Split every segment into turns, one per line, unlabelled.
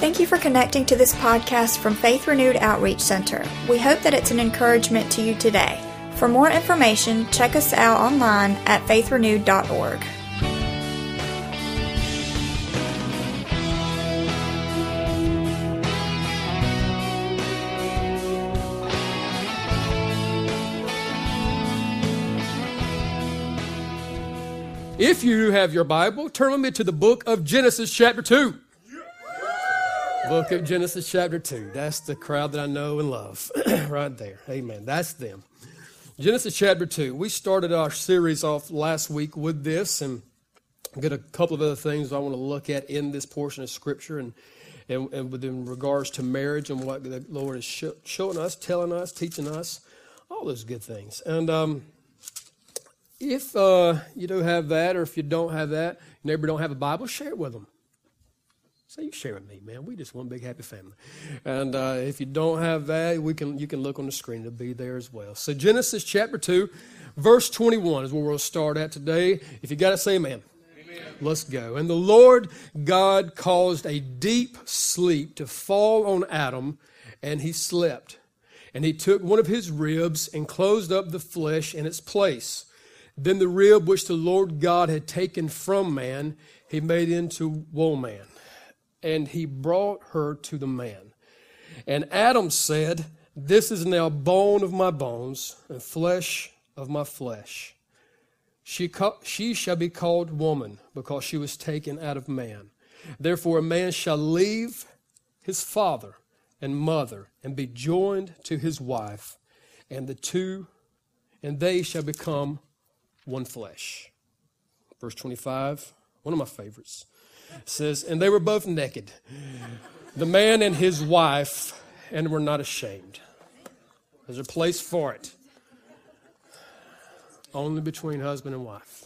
Thank you for connecting to this podcast from Faith Renewed Outreach Center. We hope that it's an encouragement to you today. For more information, check us out online at faithrenewed.org.
If you have your Bible, turn with me to the book of Genesis, chapter 2. Book of Genesis, chapter 2. That's the crowd that I know and love right there. Amen. That's them. Genesis, chapter 2. We started our series off last week with this and I've got a couple of other things I want to look at in this portion of Scripture and, and, and within regards to marriage and what the Lord is sh- showing us, telling us, teaching us, all those good things. And, um, if uh, you do have that, or if you don't have that, neighbor don't have a Bible, share it with them. Say you share with me, man. We just one big happy family. And uh, if you don't have that, we can you can look on the screen. It'll be there as well. So Genesis chapter two, verse twenty one is where we'll start at today. If you got to say amen. amen. Let's go. And the Lord God caused a deep sleep to fall on Adam, and he slept. And he took one of his ribs and closed up the flesh in its place. Then the rib which the Lord God had taken from man, he made into woman, and he brought her to the man. And Adam said, This is now bone of my bones and flesh of my flesh. She, ca- she shall be called woman because she was taken out of man. Therefore, a man shall leave his father and mother and be joined to his wife, and the two, and they shall become one flesh. Verse 25, one of my favorites, says, And they were both naked, the man and his wife, and were not ashamed. There's a place for it. Only between husband and wife.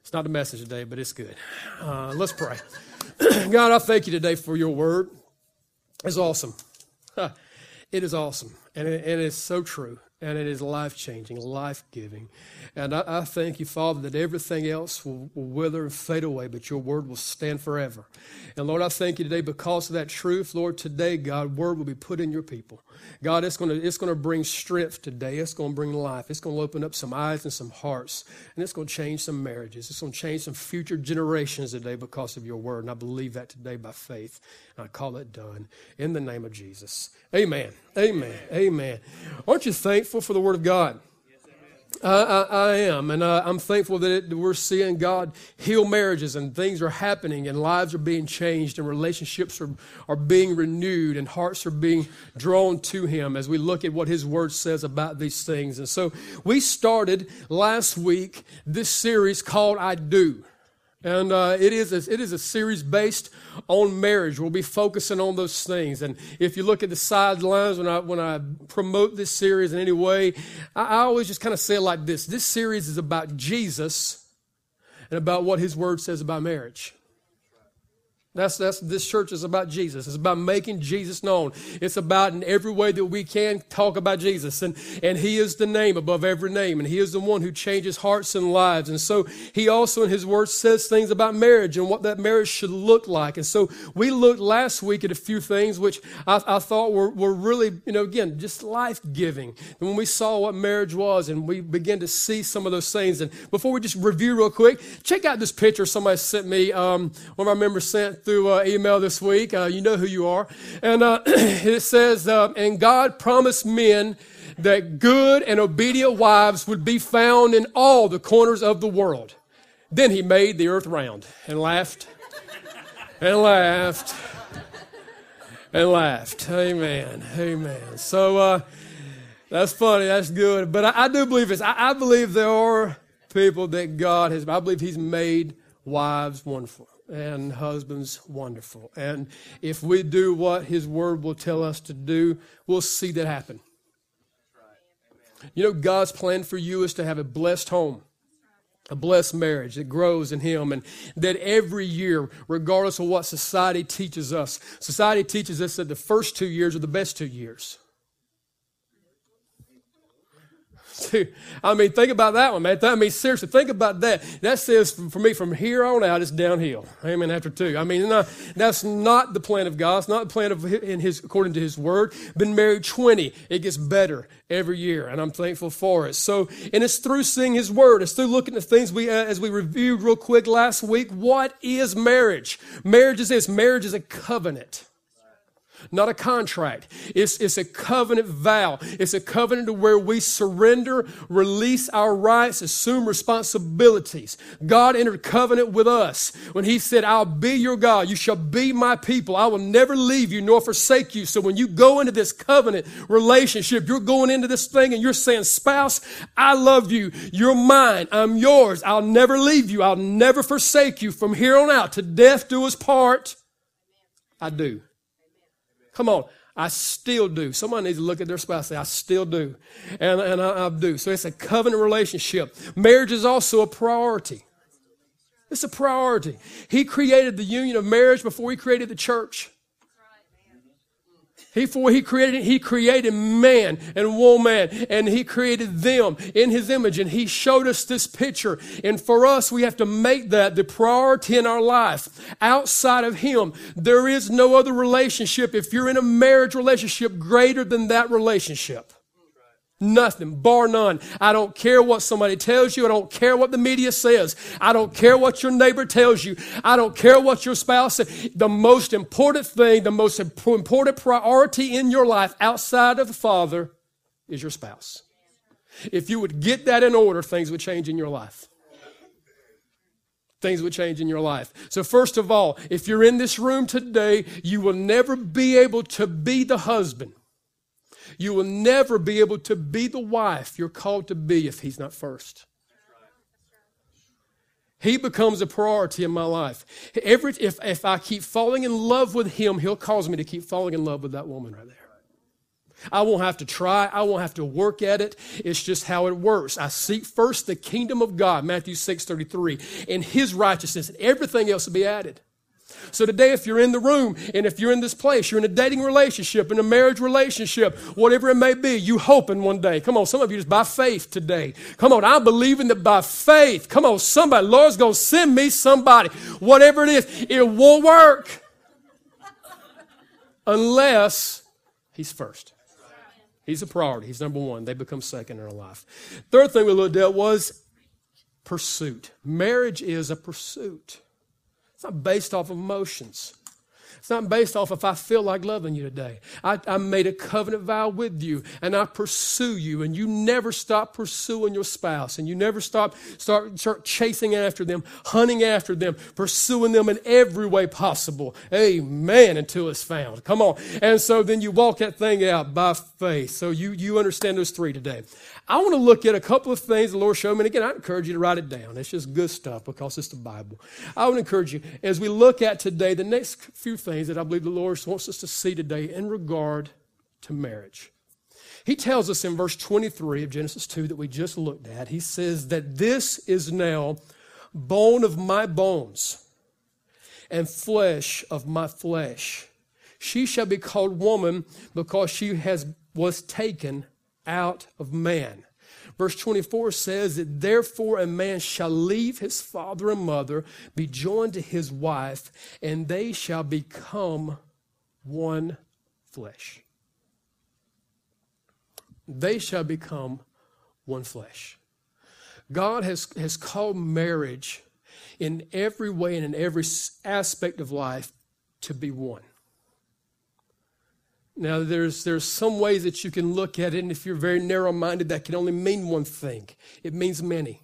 It's not the message today, but it's good. Uh, let's pray. God, I thank you today for your word. It's awesome. It is awesome. And it, and it's so true and it is life changing, life giving. And I, I, thank you, Father, that everything else will, will, wither and fade away, but your word will stand forever. And Lord, I thank you today because of that truth. Lord, today, God, word will be put in your people. God, it's going to it's to bring strength today. It's going to bring life. It's going to open up some eyes and some hearts, and it's going to change some marriages. It's going to change some future generations today because of your word. And I believe that today by faith. And I call it done in the name of Jesus. Amen. Amen. Amen. Aren't you thankful for the Word of God? I, I, I, am, and uh, I'm thankful that it, we're seeing God heal marriages and things are happening and lives are being changed and relationships are, are being renewed and hearts are being drawn to Him as we look at what His Word says about these things. And so we started last week this series called I Do. And uh, it, is a, it is a series based on marriage. We'll be focusing on those things. And if you look at the sidelines when I, when I promote this series in any way, I, I always just kind of say it like this this series is about Jesus and about what his word says about marriage. That's, that's, this church is about Jesus. It's about making Jesus known. It's about in every way that we can talk about Jesus. And, and He is the name above every name. And He is the one who changes hearts and lives. And so He also in His Word says things about marriage and what that marriage should look like. And so we looked last week at a few things which I, I thought were, were really, you know, again, just life giving. And when we saw what marriage was and we began to see some of those things. And before we just review real quick, check out this picture somebody sent me. Um, one of our members sent through uh, email this week. Uh, you know who you are. And uh, it says, uh, And God promised men that good and obedient wives would be found in all the corners of the world. Then he made the earth round and laughed and laughed and laughed. Amen. Amen. So uh, that's funny. That's good. But I, I do believe this. I, I believe there are people that God has, I believe He's made wives wonderful and husbands wonderful. And if we do what his word will tell us to do, we'll see that happen. You know, God's plan for you is to have a blessed home, a blessed marriage that grows in Him, and that every year, regardless of what society teaches us, society teaches us that the first two years are the best two years. I mean, think about that one, man. I mean, seriously, think about that. That says for me, from here on out, it's downhill. Amen. After two, I mean, that's not the plan of God. It's not the plan of in His according to His Word. Been married twenty. It gets better every year, and I'm thankful for it. So, and it's through seeing His Word. It's through looking at things we, uh, as we reviewed real quick last week. What is marriage? Marriage is this. Marriage is a covenant not a contract. It's, it's a covenant vow. It's a covenant to where we surrender, release our rights, assume responsibilities. God entered covenant with us when He said, I'll be your God. You shall be my people. I will never leave you nor forsake you. So when you go into this covenant relationship, you're going into this thing and you're saying, Spouse, I love you. You're mine. I'm yours. I'll never leave you. I'll never forsake you. From here on out, to death do us part. I do. Come on. I still do. Someone needs to look at their spouse and say, I still do. And, and I, I do. So it's a covenant relationship. Marriage is also a priority. It's a priority. He created the union of marriage before he created the church. He, for he created, he created man and woman, and he created them in his image, and he showed us this picture. And for us, we have to make that the priority in our life. Outside of him, there is no other relationship, if you're in a marriage relationship, greater than that relationship. Nothing, bar none. I don't care what somebody tells you. I don't care what the media says. I don't care what your neighbor tells you. I don't care what your spouse says. The most important thing, the most important priority in your life outside of the Father is your spouse. If you would get that in order, things would change in your life. Things would change in your life. So, first of all, if you're in this room today, you will never be able to be the husband you will never be able to be the wife you're called to be if He's not first. He becomes a priority in my life. Every, if, if I keep falling in love with Him, He'll cause me to keep falling in love with that woman right there. I won't have to try. I won't have to work at it. It's just how it works. I seek first the kingdom of God, Matthew 6 33, and His righteousness, and everything else will be added. So today, if you're in the room and if you're in this place, you're in a dating relationship, in a marriage relationship, whatever it may be, you hoping one day. Come on, some of you just by faith today. Come on, I'm believing that by faith. Come on, somebody, Lord's to send me somebody. Whatever it is, it won't work unless He's first. He's a priority. He's number one. They become second in our life. Third thing we looked at was pursuit. Marriage is a pursuit. It's not based off of emotions. It's not based off if I feel like loving you today. I, I, made a covenant vow with you and I pursue you and you never stop pursuing your spouse and you never stop start, start chasing after them, hunting after them, pursuing them in every way possible. Amen. Until it's found. Come on. And so then you walk that thing out by faith. So you, you understand those three today. I want to look at a couple of things the Lord showed me. And again, I encourage you to write it down. It's just good stuff because it's the Bible. I would encourage you as we look at today, the next few things that I believe the Lord wants us to see today in regard to marriage. He tells us in verse 23 of Genesis 2 that we just looked at, he says that this is now bone of my bones and flesh of my flesh. She shall be called woman because she has was taken out of man. Verse 24 says that therefore a man shall leave his father and mother, be joined to his wife, and they shall become one flesh. They shall become one flesh. God has, has called marriage in every way and in every aspect of life to be one. Now, there's, there's some ways that you can look at it, and if you're very narrow minded, that can only mean one thing it means many.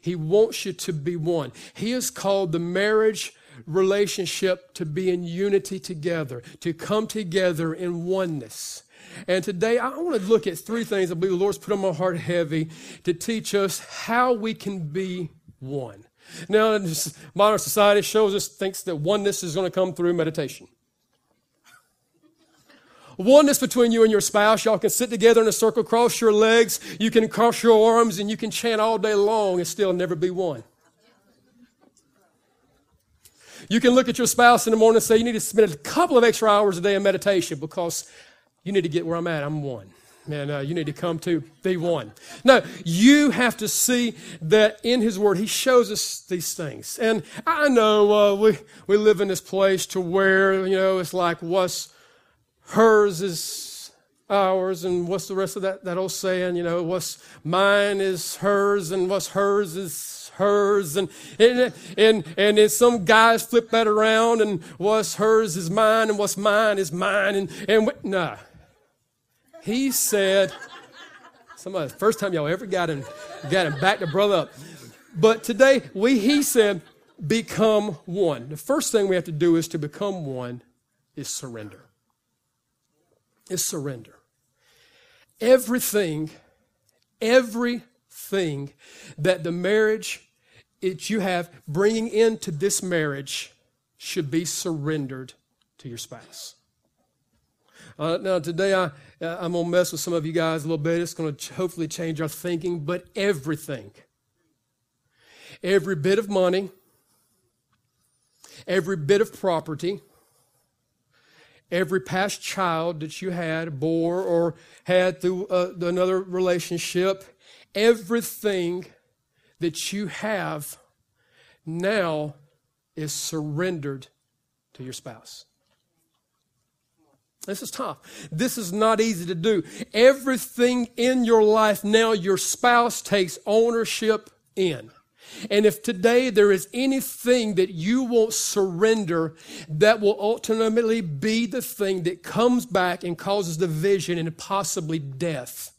He wants you to be one. He has called the marriage relationship to be in unity together, to come together in oneness. And today I want to look at three things I believe the Lord's put on my heart heavy to teach us how we can be one. Now, modern society shows us, thinks that oneness is going to come through meditation oneness between you and your spouse. Y'all can sit together in a circle, cross your legs, you can cross your arms, and you can chant all day long and still never be one. You can look at your spouse in the morning and say, You need to spend a couple of extra hours a day in meditation because you need to get where I'm at. I'm one. Man, uh, you need to come to be one. No, you have to see that in His Word, He shows us these things. And I know uh, we, we live in this place to where, you know, it's like what's hers is ours, and what's the rest of that, that old saying, you know, what's mine is hers, and what's hers is hers and and and, and some guys flip that around and what's hers is mine and what's mine is mine and and nah he said, somebody, first time y'all ever got him, got him back to brother up. But today, we, he said, become one. The first thing we have to do is to become one is surrender. Is surrender. Everything, everything that the marriage that you have bringing into this marriage should be surrendered to your spouse. Uh, now, today I, uh, I'm going to mess with some of you guys a little bit. It's going to hopefully change our thinking, but everything, every bit of money, every bit of property, every past child that you had, bore, or had through uh, another relationship, everything that you have now is surrendered to your spouse. This is tough. This is not easy to do. Everything in your life now, your spouse takes ownership in. And if today there is anything that you won't surrender, that will ultimately be the thing that comes back and causes division and possibly death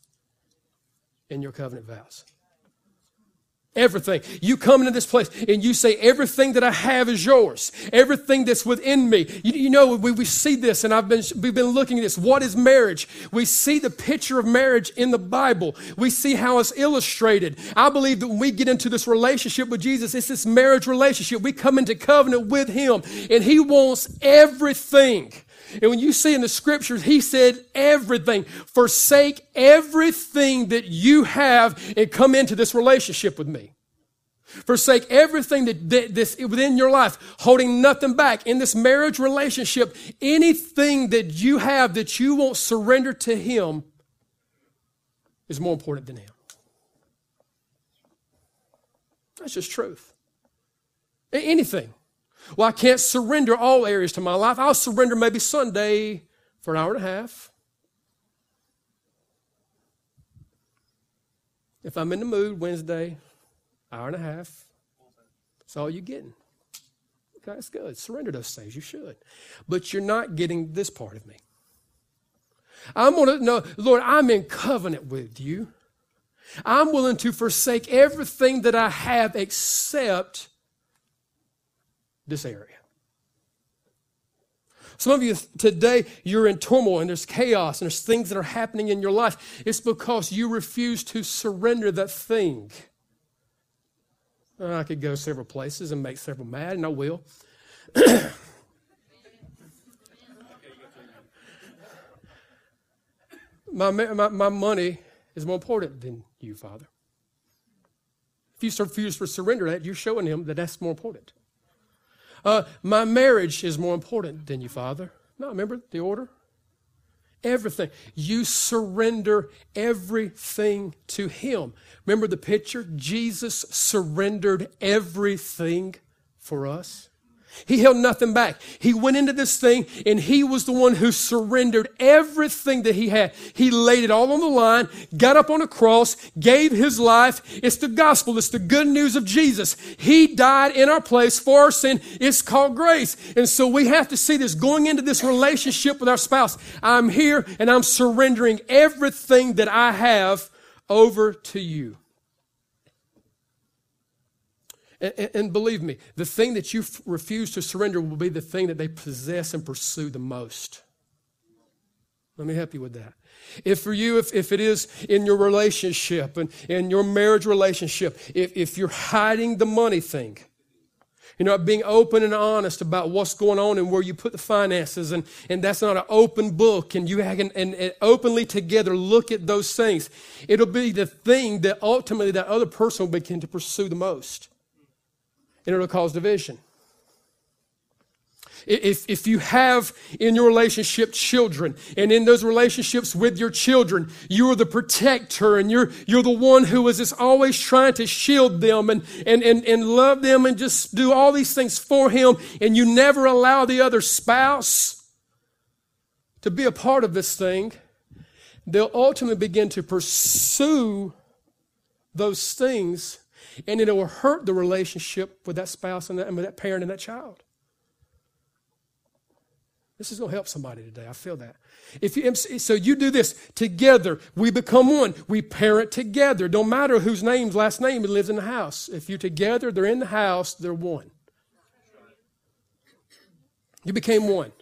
in your covenant vows. Everything. You come into this place and you say, everything that I have is yours. Everything that's within me. You, you know, we, we see this and I've been, we've been looking at this. What is marriage? We see the picture of marriage in the Bible. We see how it's illustrated. I believe that when we get into this relationship with Jesus, it's this marriage relationship. We come into covenant with Him and He wants everything. And when you see in the scriptures, he said everything. Forsake everything that you have and come into this relationship with me. Forsake everything that, that this within your life, holding nothing back in this marriage relationship. Anything that you have that you won't surrender to him is more important than him. That's just truth. Anything. Well, I can't surrender all areas to my life. I'll surrender maybe Sunday for an hour and a half. If I'm in the mood, Wednesday, hour and a half. That's all you're getting. Okay, that's good. Surrender those things. You should. But you're not getting this part of me. I'm going to know, Lord, I'm in covenant with you. I'm willing to forsake everything that I have except this area. Some of you today, you're in turmoil and there's chaos and there's things that are happening in your life. It's because you refuse to surrender that thing. I could go several places and make several mad, and I will. my, my, my money is more important than you, Father. If you refuse to surrender that, you're showing him that that's more important. Uh, my marriage is more important than you, Father. No, remember the order? Everything. You surrender everything to Him. Remember the picture? Jesus surrendered everything for us. He held nothing back. He went into this thing and he was the one who surrendered everything that he had. He laid it all on the line, got up on a cross, gave his life. It's the gospel. It's the good news of Jesus. He died in our place for our sin. It's called grace. And so we have to see this going into this relationship with our spouse. I'm here and I'm surrendering everything that I have over to you. And, and, believe me, the thing that you f- refuse to surrender will be the thing that they possess and pursue the most. Let me help you with that. If for you, if, if it is in your relationship and in your marriage relationship, if, if you're hiding the money thing, you know, being open and honest about what's going on and where you put the finances, and, and that's not an open book, and you can and, and openly together look at those things, it'll be the thing that ultimately that other person will begin to pursue the most and it'll cause division. If, if you have in your relationship children and in those relationships with your children, you are the protector and you're, you're the one who is just always trying to shield them and, and, and, and love them and just do all these things for him and you never allow the other spouse to be a part of this thing, they'll ultimately begin to pursue those things and it will hurt the relationship with that spouse and, that, and with that parent and that child. This is going to help somebody today. I feel that. If you, so you do this together. We become one. We parent together. Don't matter whose name's last name lives in the house. If you're together, they're in the house. They're one. You became one,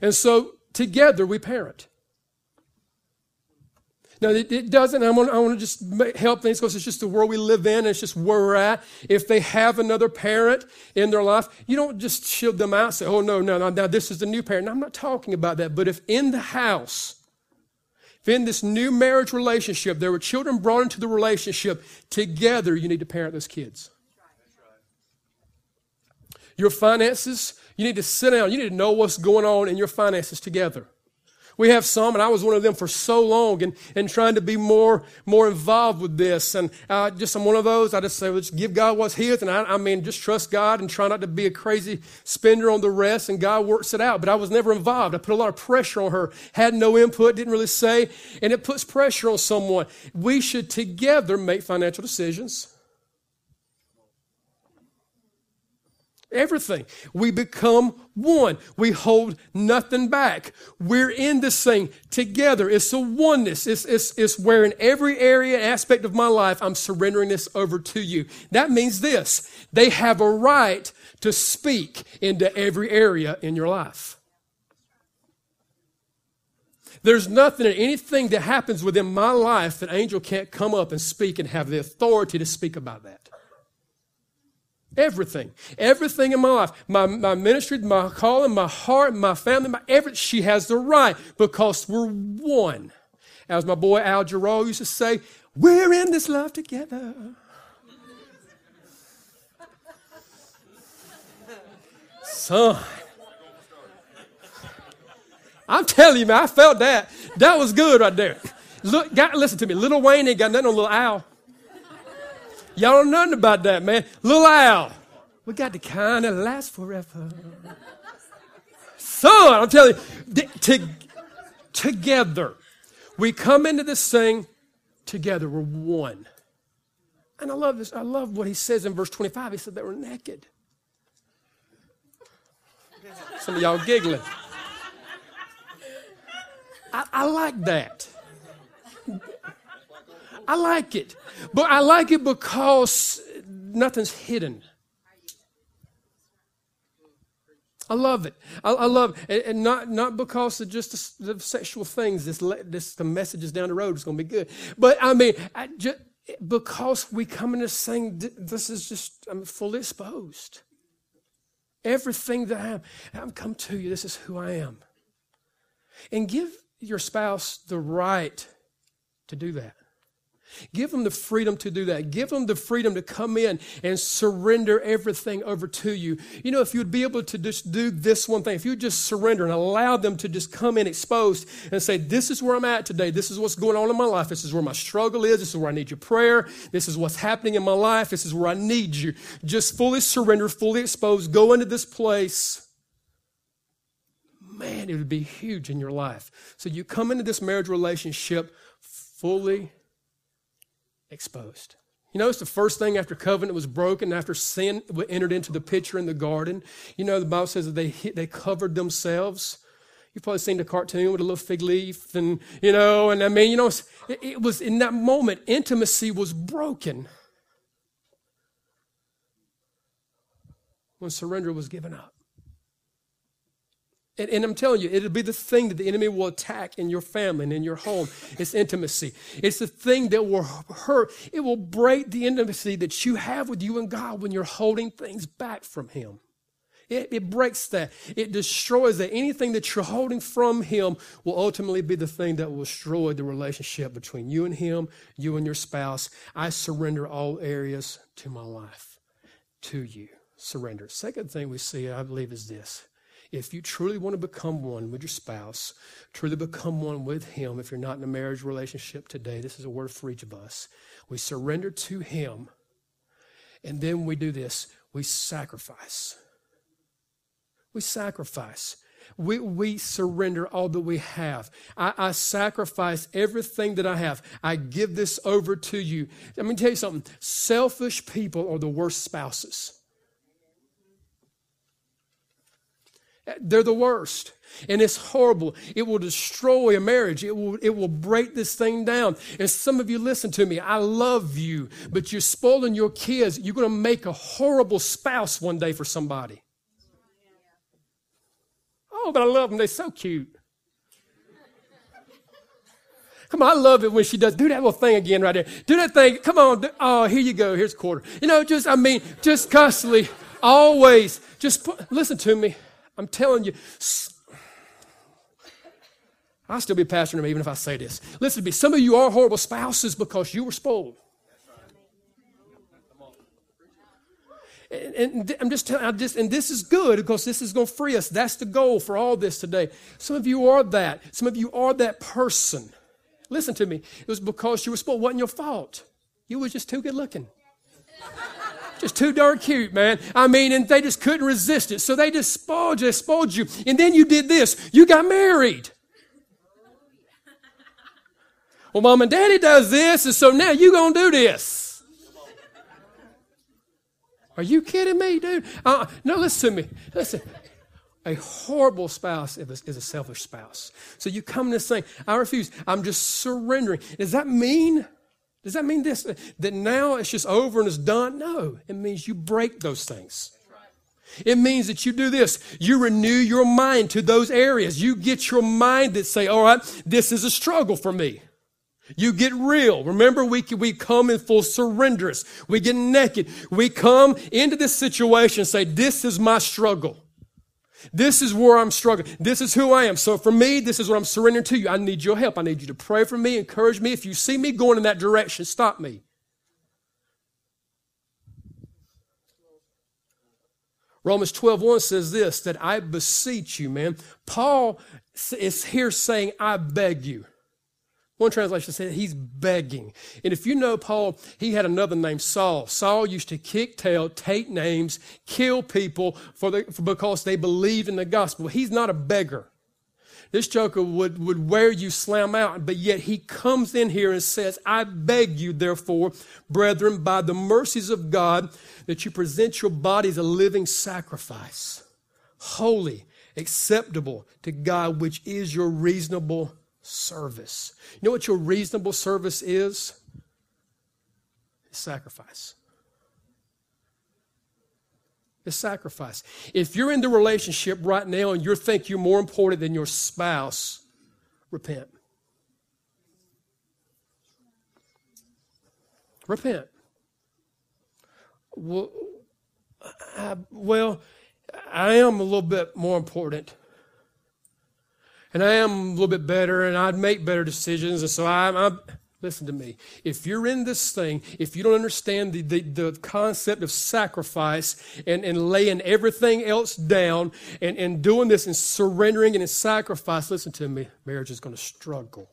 and so together we parent. Now, it, it doesn't, I want, I want to just help things because it's just the world we live in. it's just where we're at. If they have another parent in their life, you don't just shield them out say, oh, no, no, no, now this is the new parent. I'm not talking about that. But if in the house, if in this new marriage relationship, there were children brought into the relationship, together you need to parent those kids. Your finances, you need to sit down. You need to know what's going on in your finances together. We have some, and I was one of them for so long and, and trying to be more, more involved with this. And uh, just I'm one of those, I just say, let's give God what's His. And I, I mean, just trust God and try not to be a crazy spender on the rest, and God works it out. But I was never involved. I put a lot of pressure on her, had no input, didn't really say, and it puts pressure on someone. We should together make financial decisions. Everything. We become one. We hold nothing back. We're in this thing together. It's a oneness. It's, it's, it's where in every area, and aspect of my life, I'm surrendering this over to you. That means this. They have a right to speak into every area in your life. There's nothing, and anything that happens within my life that angel can't come up and speak and have the authority to speak about that. Everything. Everything in my life. My, my ministry, my calling, my heart, my family, my everything. She has the right because we're one. As my boy Al Jarreau used to say, we're in this love together. Son. I'm telling you, man, I felt that. That was good right there. Look, God, listen to me. Little Wayne ain't got nothing on little Al. Y'all don't know nothing about that, man. Little Al. We got the kind that lasts forever. Son, I'm telling you, to, together. We come into this thing together. We're one. And I love this. I love what he says in verse 25. He said they were naked. Some of y'all giggling. I, I like that. I like it. But I like it because nothing's hidden. I love it. I, I love it. And not, not because of just the, the sexual things, this, this, the messages down the road is going to be good. But I mean, I just, because we come in this thing, this is just, I'm fully exposed. Everything that I am, I'm come to you. This is who I am. And give your spouse the right to do that. Give them the freedom to do that. Give them the freedom to come in and surrender everything over to you. You know, if you'd be able to just do this one thing, if you just surrender and allow them to just come in exposed and say, This is where I'm at today. This is what's going on in my life. This is where my struggle is. This is where I need your prayer. This is what's happening in my life. This is where I need you. Just fully surrender, fully exposed. Go into this place man, it would be huge in your life. So you come into this marriage relationship fully exposed. You notice the first thing after covenant was broken, after sin entered into the picture in the garden. You know, the Bible says that they, they covered themselves. You've probably seen the cartoon with a little fig leaf, and, you know, and I mean, you know, it, it was in that moment, intimacy was broken when surrender was given up. And, and, I'm telling you, it'll be the thing that the enemy will attack in your family and in your home. It's intimacy. It's the thing that will hurt. It will break the intimacy that you have with you and God when you're holding things back from Him. It, it breaks that. It destroys that. Anything that you're holding from Him will ultimately be the thing that will destroy the relationship between you and Him, you and your spouse. I surrender all areas to my life, to you. Surrender. Second thing we see, I believe, is this if you truly want to become one with your spouse, truly become one with Him, if you're not in a marriage relationship today, this is a word for each of us. We surrender to Him, and then we do this we sacrifice. We sacrifice. We, we surrender all that we have. I, I sacrifice everything that I have. I give this over to you. Let me tell you something selfish people are the worst spouses. They're the worst. And it's horrible. It will destroy a marriage. It will, it will break this thing down. And some of you listen to me. I love you, but you're spoiling your kids. You're going to make a horrible spouse one day for somebody. Oh, but I love them. They're so cute. Come on, I love it when she does. Do that little thing again right there. Do that thing. Come on. Oh, here you go. Here's a quarter. You know, just, I mean, just constantly, always, just put, listen to me. I'm telling you, I'll still be pastoring them even if I say this. Listen to me. Some of you are horrible spouses because you were spoiled. And, and, I'm just telling, just, and this is good because this is going to free us. That's the goal for all this today. Some of you are that. Some of you are that person. Listen to me. It was because you were spoiled. It wasn't your fault. You were just too good looking. Just too darn cute, man. I mean, and they just couldn't resist it. So they just spoiled you, spoiled you. And then you did this. You got married. Well, mom and daddy does this, and so now you gonna do this. Are you kidding me, dude? Uh, no, listen to me. Listen. A horrible spouse is a selfish spouse. So you come to saying, I refuse. I'm just surrendering. Does that mean does that mean this? That now it's just over and it's done? No. It means you break those things. It means that you do this. You renew your mind to those areas. You get your mind that say, all right, this is a struggle for me. You get real. Remember, we, we come in full surrenderance. We get naked. We come into this situation and say, this is my struggle. This is where I'm struggling. This is who I am. So for me, this is what I'm surrendering to you. I need your help. I need you to pray for me, encourage me. If you see me going in that direction, stop me. Romans 12, 1 says this, that I beseech you, man. Paul is here saying, I beg you. One translation said he's begging. And if you know Paul, he had another name, Saul. Saul used to kick tail, take names, kill people for the, for, because they believed in the gospel. He's not a beggar. This joker would, would wear you slam out, but yet he comes in here and says, I beg you, therefore, brethren, by the mercies of God, that you present your bodies a living sacrifice, holy, acceptable to God, which is your reasonable service. You know what your reasonable service is? It's sacrifice. It's sacrifice. If you're in the relationship right now and you think you're more important than your spouse, repent. Repent. Well, I, well, I am a little bit more important and I am a little bit better and I'd make better decisions. And so I'm, I'm listen to me. If you're in this thing, if you don't understand the, the, the concept of sacrifice and, and laying everything else down and, and doing this and surrendering and in sacrifice, listen to me, marriage is going to struggle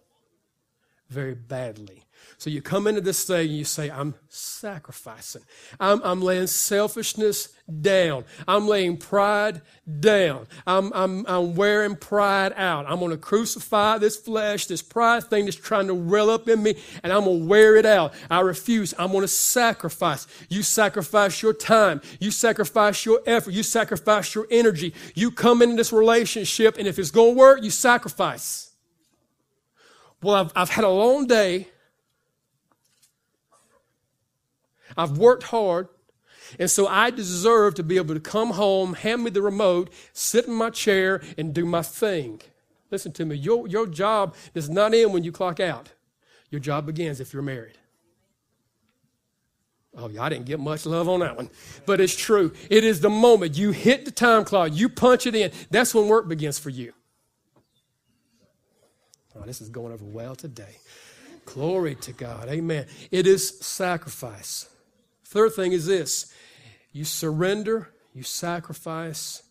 very badly. So you come into this thing and you say, I'm sacrificing. I'm, I'm laying selfishness down. I'm laying pride down. I'm, I'm, I'm wearing pride out. I'm going to crucify this flesh, this pride thing that's trying to well up in me, and I'm going to wear it out. I refuse. I'm going to sacrifice. You sacrifice your time. You sacrifice your effort. You sacrifice your energy. You come into this relationship, and if it's going to work, you sacrifice. Well, I've, I've had a long day. I've worked hard. And so I deserve to be able to come home, hand me the remote, sit in my chair, and do my thing. Listen to me. Your, your job does not end when you clock out. Your job begins if you're married. Oh, yeah, I didn't get much love on that one. But it's true. It is the moment you hit the time clock, you punch it in. That's when work begins for you. Oh, this is going over well today. Glory to God. Amen. It is sacrifice. Third thing is this you surrender, you sacrifice,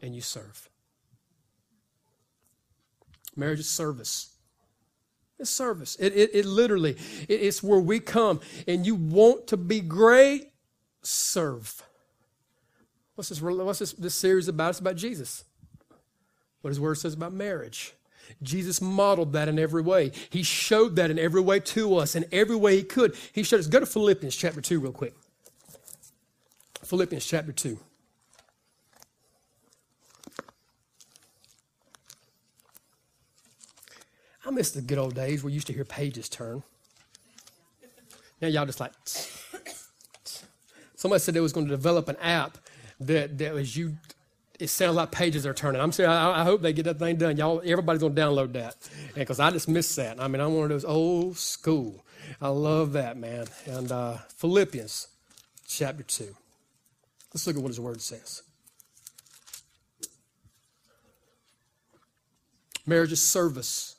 and you serve. Marriage is service. It's service. It, it, it literally, it, it's where we come and you want to be great, serve. What's this, what's this, this series about? It's about Jesus. What his word says about marriage. Jesus modeled that in every way. He showed that in every way to us, in every way he could. He showed us. Go to Philippians chapter 2 real quick. Philippians chapter 2. I miss the good old days where you used to hear pages turn. Now y'all just like. Somebody said they was going to develop an app that, that was you. It sounds like pages are turning. I'm saying I, I hope they get that thing done. Y'all, everybody's to download that because I just miss that. I mean, I'm one of those old school. I love that man. And uh, Philippians chapter two. Let's look at what his word says. Marriage is service.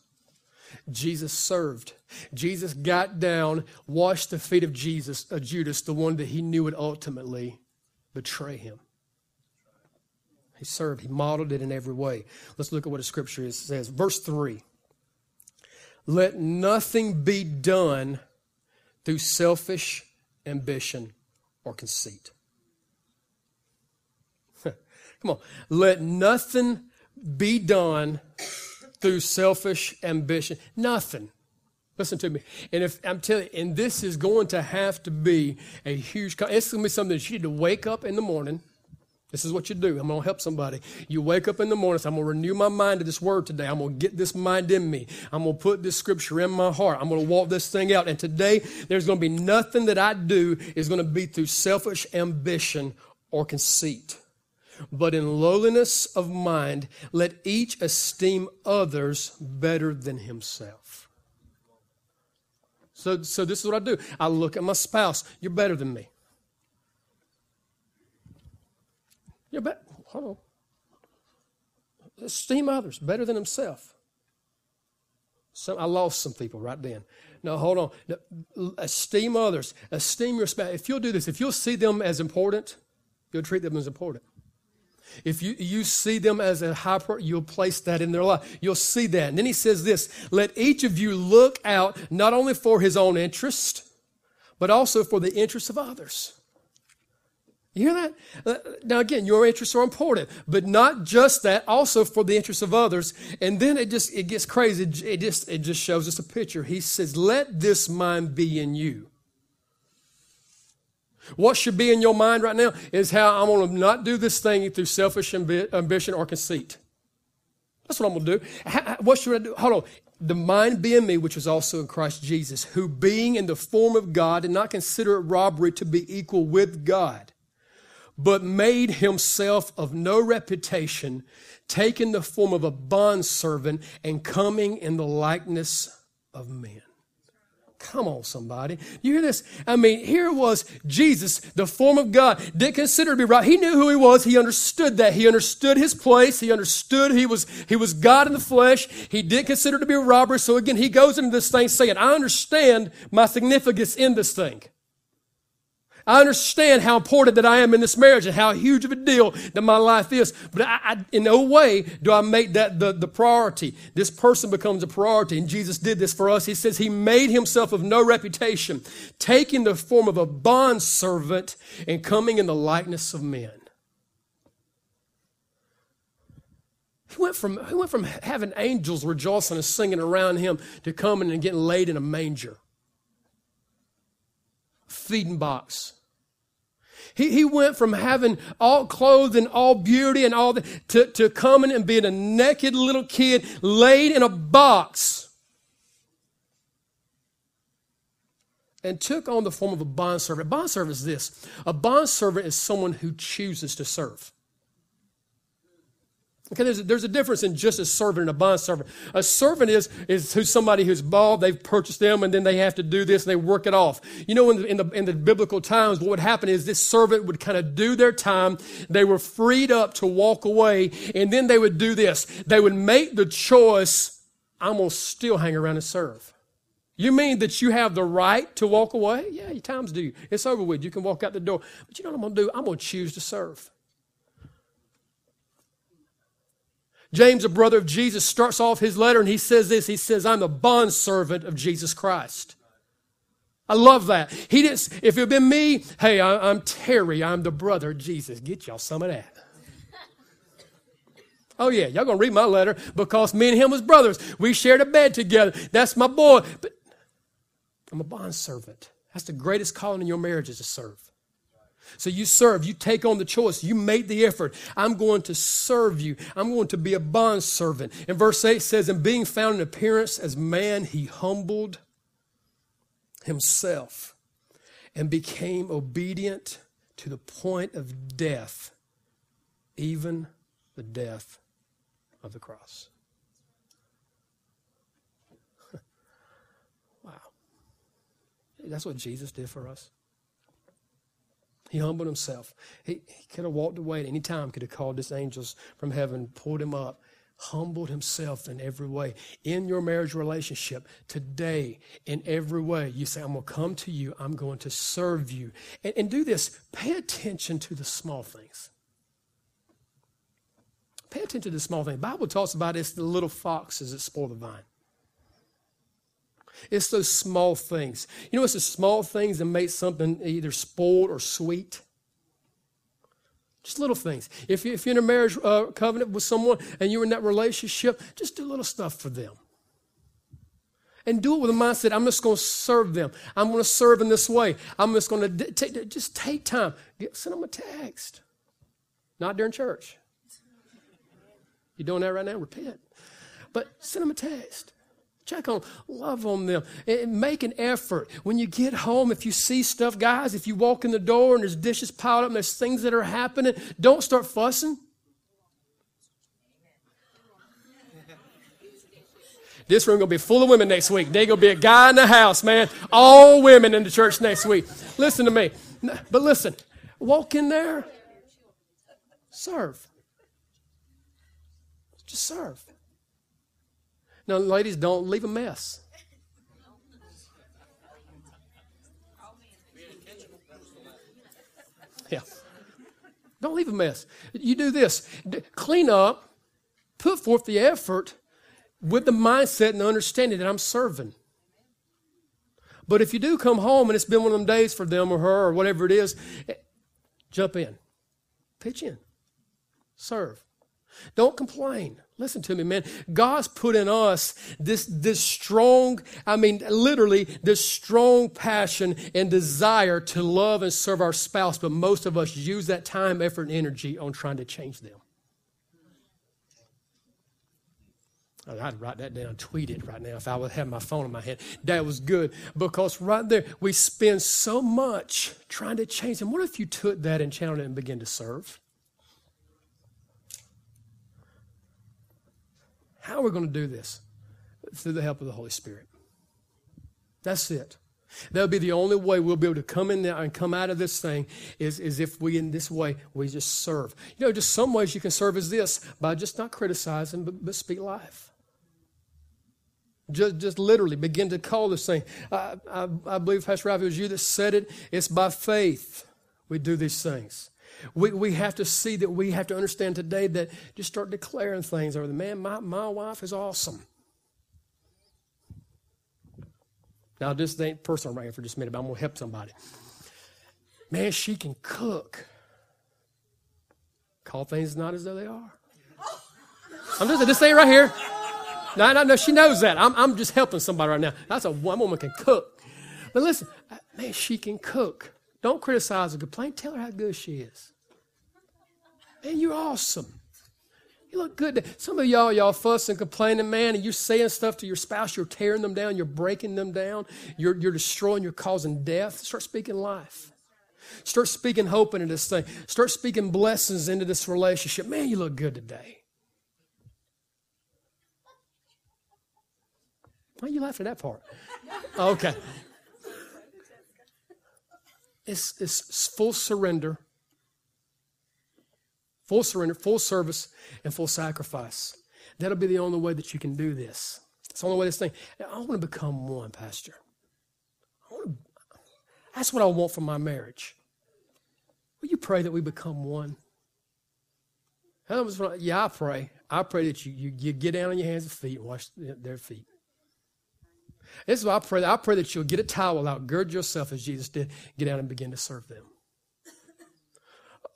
Jesus served. Jesus got down, washed the feet of Jesus, of Judas, the one that he knew would ultimately betray him. He served. He modeled it in every way. Let's look at what the scripture is, says. Verse 3 Let nothing be done through selfish ambition or conceit. Come on. Let nothing be done through selfish ambition. Nothing. Listen to me. And if I'm telling you, and this is going to have to be a huge, it's going to be something that you need to wake up in the morning. This is what you do. I'm going to help somebody. You wake up in the morning, say, I'm going to renew my mind to this word today. I'm going to get this mind in me. I'm going to put this scripture in my heart. I'm going to walk this thing out. And today, there's going to be nothing that I do is going to be through selfish ambition or conceit but in lowliness of mind, let each esteem others better than himself. So, so this is what I do. I look at my spouse. You're better than me. You're better. Hold on. Esteem others better than himself. So I lost some people right then. No, hold on. No, esteem others. Esteem your spouse. If you'll do this, if you'll see them as important, you'll treat them as important. If you, you see them as a high you'll place that in their life. You'll see that. And then he says this let each of you look out not only for his own interest, but also for the interest of others. You hear that? Uh, now, again, your interests are important, but not just that, also for the interests of others. And then it just it gets crazy. It just it just shows us a picture. He says, "Let this mind be in you." What should be in your mind right now is how I'm going to not do this thing through selfish ambi- ambition or conceit. That's what I'm going to do. What should I do? Hold on. The mind be in me, which was also in Christ Jesus, who being in the form of God did not consider it robbery to be equal with God, but made himself of no reputation, taking the form of a bondservant and coming in the likeness of men. Come on, somebody. You hear this? I mean, here was Jesus, the form of God, didn't consider to be right. He knew who he was. He understood that. He understood his place. He understood he was, he was God in the flesh. He didn't consider to be a robber. So again, he goes into this thing saying, I understand my significance in this thing. I understand how important that I am in this marriage and how huge of a deal that my life is. But I, I, in no way do I make that the, the priority. This person becomes a priority. And Jesus did this for us. He says he made himself of no reputation, taking the form of a bond servant and coming in the likeness of men. He went from, he went from having angels rejoicing and singing around him to coming and getting laid in a manger, feeding box. He, he went from having all clothes and all beauty and all that to, to coming and being a naked little kid laid in a box and took on the form of a bondservant. Bondservant is this a bondservant is someone who chooses to serve. Okay, there's a, there's a difference in just a servant and a bond servant. A servant is, is who's somebody who's bought, they've purchased them, and then they have to do this and they work it off. You know, in the, in the, in the biblical times, what would happen is this servant would kind of do their time. They were freed up to walk away, and then they would do this. They would make the choice, I'm to still hang around and serve. You mean that you have the right to walk away? Yeah, your time's due. It's over with. You can walk out the door. But you know what I'm to do? I'm to choose to serve. James, a brother of Jesus, starts off his letter and he says this. He says, I'm a bondservant of Jesus Christ. I love that. He didn't, if it had been me, hey, I, am Terry, I'm the brother of Jesus. Get y'all some of that. Oh yeah, y'all gonna read my letter because me and him was brothers. We shared a bed together. That's my boy. But I'm a bondservant. That's the greatest calling in your marriage is to serve. So you serve, you take on the choice, you make the effort. I'm going to serve you. I'm going to be a bond servant. And verse 8 says, And being found in appearance as man, he humbled himself and became obedient to the point of death, even the death of the cross. wow. That's what Jesus did for us. He humbled himself. He, he could have walked away at any time, could have called his angels from heaven, pulled him up, humbled himself in every way. In your marriage relationship, today, in every way, you say, I'm going to come to you, I'm going to serve you. And, and do this pay attention to the small things. Pay attention to the small things. The Bible talks about it's the little foxes that spoil the vine. It's those small things. You know, it's the small things that make something either spoiled or sweet. Just little things. If, you, if you're in a marriage uh, covenant with someone and you're in that relationship, just do little stuff for them. And do it with a mindset I'm just going to serve them. I'm going to serve in this way. I'm just going to take, just take time. Send them a text. Not during church. You're doing that right now? Repent. But send them a text. Check on, love on them, and make an effort. When you get home, if you see stuff, guys, if you walk in the door and there's dishes piled up and there's things that are happening, don't start fussing. This room gonna be full of women next week. They gonna be a guy in the house, man. All women in the church next week. Listen to me. But listen, walk in there, serve. Just serve. Now, ladies, don't leave a mess. Yeah. Don't leave a mess. You do this clean up, put forth the effort with the mindset and the understanding that I'm serving. But if you do come home and it's been one of them days for them or her or whatever it is, eh, jump in, pitch in, serve. Don't complain. Listen to me, man. God's put in us this, this strong, I mean, literally, this strong passion and desire to love and serve our spouse, but most of us use that time, effort, and energy on trying to change them. Oh, I'd write that down, tweet it right now if I would have my phone in my hand. That was good because right there we spend so much trying to change them. What if you took that and channeled it and began to serve? How are we going to do this? Through the help of the Holy Spirit. That's it. That'll be the only way we'll be able to come in there and come out of this thing is, is if we, in this way, we just serve. You know, just some ways you can serve is this by just not criticizing, but, but speak life. Just, just literally begin to call this thing. I, I, I believe, Pastor Ralph, it was you that said it. It's by faith we do these things. We, we have to see that we have to understand today that just start declaring things over the man, my, my wife is awesome. Now, this ain't personal right here for just a minute, but I'm going to help somebody. Man, she can cook. Call things not as though they are. I'm just this thing right here. No, no, no, she knows that. I'm, I'm just helping somebody right now. That's a one woman can cook. But listen, man, she can cook. Don't criticize or complain. Tell her how good she is. Man, you're awesome. You look good. Some of y'all, y'all fussing and complaining, man, and you're saying stuff to your spouse. You're tearing them down. You're breaking them down. You're, you're destroying. You're causing death. Start speaking life. Start speaking hope into this thing. Start speaking blessings into this relationship. Man, you look good today. Why are you laughing at that part? Okay. It's, full surrender, full surrender, full service, and full sacrifice. That'll be the only way that you can do this. It's the only way this thing. I want to become one, Pastor. To, that's what I want for my marriage. Will you pray that we become one? Yeah, I pray. I pray that you, you, you get down on your hands and feet and wash their feet. This is why I pray. I pray that you'll get a towel out, gird yourself as Jesus did, get down and begin to serve them.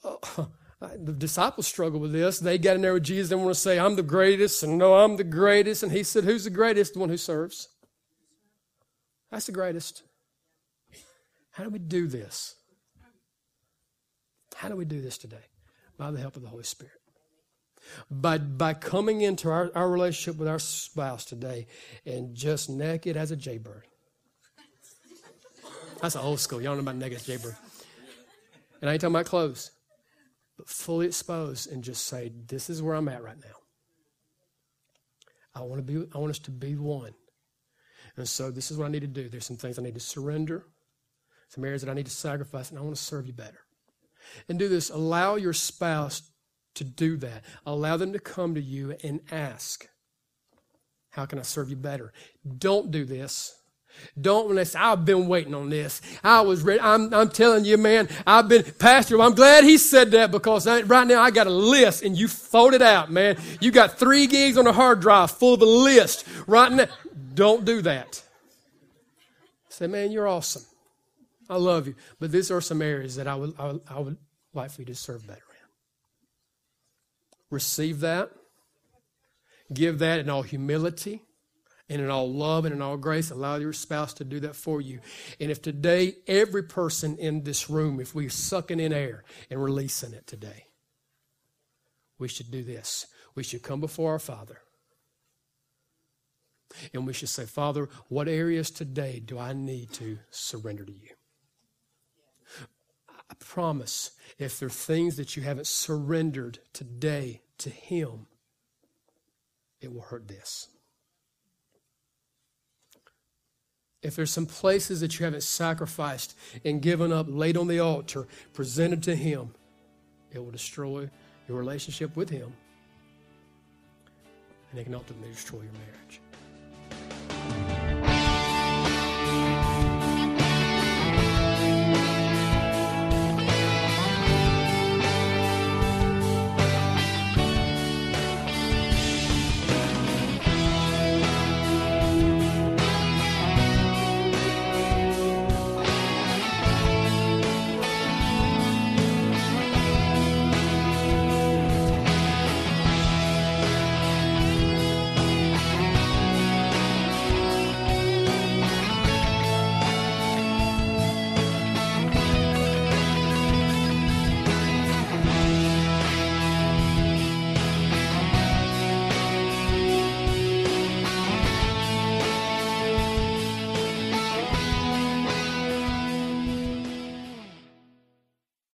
Uh, the disciples struggle with this. They got in there with Jesus. They want to say, I'm the greatest, and no, I'm the greatest. And he said, Who's the greatest? The one who serves. That's the greatest. How do we do this? How do we do this today? By the help of the Holy Spirit. By, by coming into our, our relationship with our spouse today and just naked as a jaybird. That's old school. Y'all know about naked jaybird. And I ain't talking about clothes, but fully exposed and just say, This is where I'm at right now. I want to be I want us to be one. And so this is what I need to do. There's some things I need to surrender, some areas that I need to sacrifice, and I want to serve you better. And do this. Allow your spouse to do that. Allow them to come to you and ask, How can I serve you better? Don't do this. Don't say, I've been waiting on this. I was ready. I'm, I'm telling you, man, I've been, Pastor, I'm glad he said that because I, right now I got a list and you folded out, man. You got three gigs on a hard drive full of a list right now. Don't do that. Say, man, you're awesome. I love you. But these are some areas that I would, I would, I would like for you to serve better. Receive that. Give that in all humility and in all love and in all grace. Allow your spouse to do that for you. And if today, every person in this room, if we're sucking in air and releasing it today, we should do this. We should come before our Father. And we should say, Father, what areas today do I need to surrender to you? I promise if there are things that you haven't surrendered today to Him, it will hurt this. If there's some places that you haven't sacrificed and given up, laid on the altar, presented to Him, it will destroy your relationship with Him. And it can ultimately destroy your marriage.